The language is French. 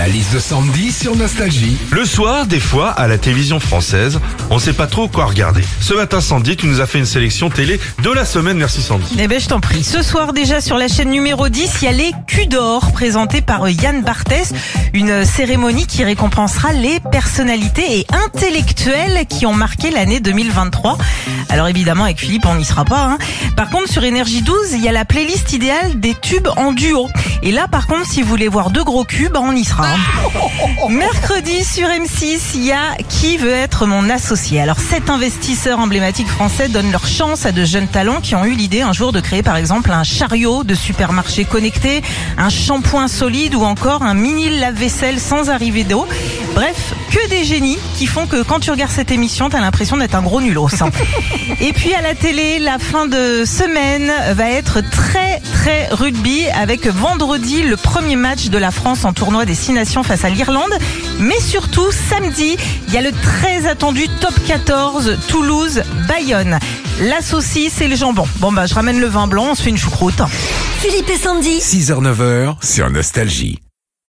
La liste de Sandy sur Nostalgie. Le soir, des fois, à la télévision française, on sait pas trop quoi regarder. Ce matin, Sandy, tu nous as fait une sélection télé de la semaine. Merci Sandy. Eh ben, je t'en prie. Ce soir, déjà sur la chaîne numéro 10, il y a les Culs d'or présentés par Yann Barthès. Une cérémonie qui récompensera les personnalités et intellectuels qui ont marqué l'année 2023. Alors évidemment, avec Philippe, on n'y sera pas. Hein. Par contre, sur Énergie 12, il y a la playlist idéale des tubes en duo. Et là, par contre, si vous voulez voir deux gros cubes, on y sera. Mercredi sur M6, il y a Qui veut être mon associé Alors, sept investisseurs emblématiques français donnent leur chance à de jeunes talents qui ont eu l'idée un jour de créer par exemple un chariot de supermarché connecté, un shampoing solide ou encore un mini lave-vaisselle sans arrivée d'eau. Bref, que des génies qui font que quand tu regardes cette émission, t'as l'impression d'être un gros nulos. hein. Et puis à la télé, la fin de semaine va être très très rugby avec vendredi le premier match de la France en tournoi des Six Nations face à l'Irlande. Mais surtout samedi, il y a le très attendu top 14 Toulouse-Bayonne. La saucisse et le jambon. Bon bah je ramène le vin blanc, on se fait une choucroute. Philippe et Sandy. 6h-9h sur Nostalgie.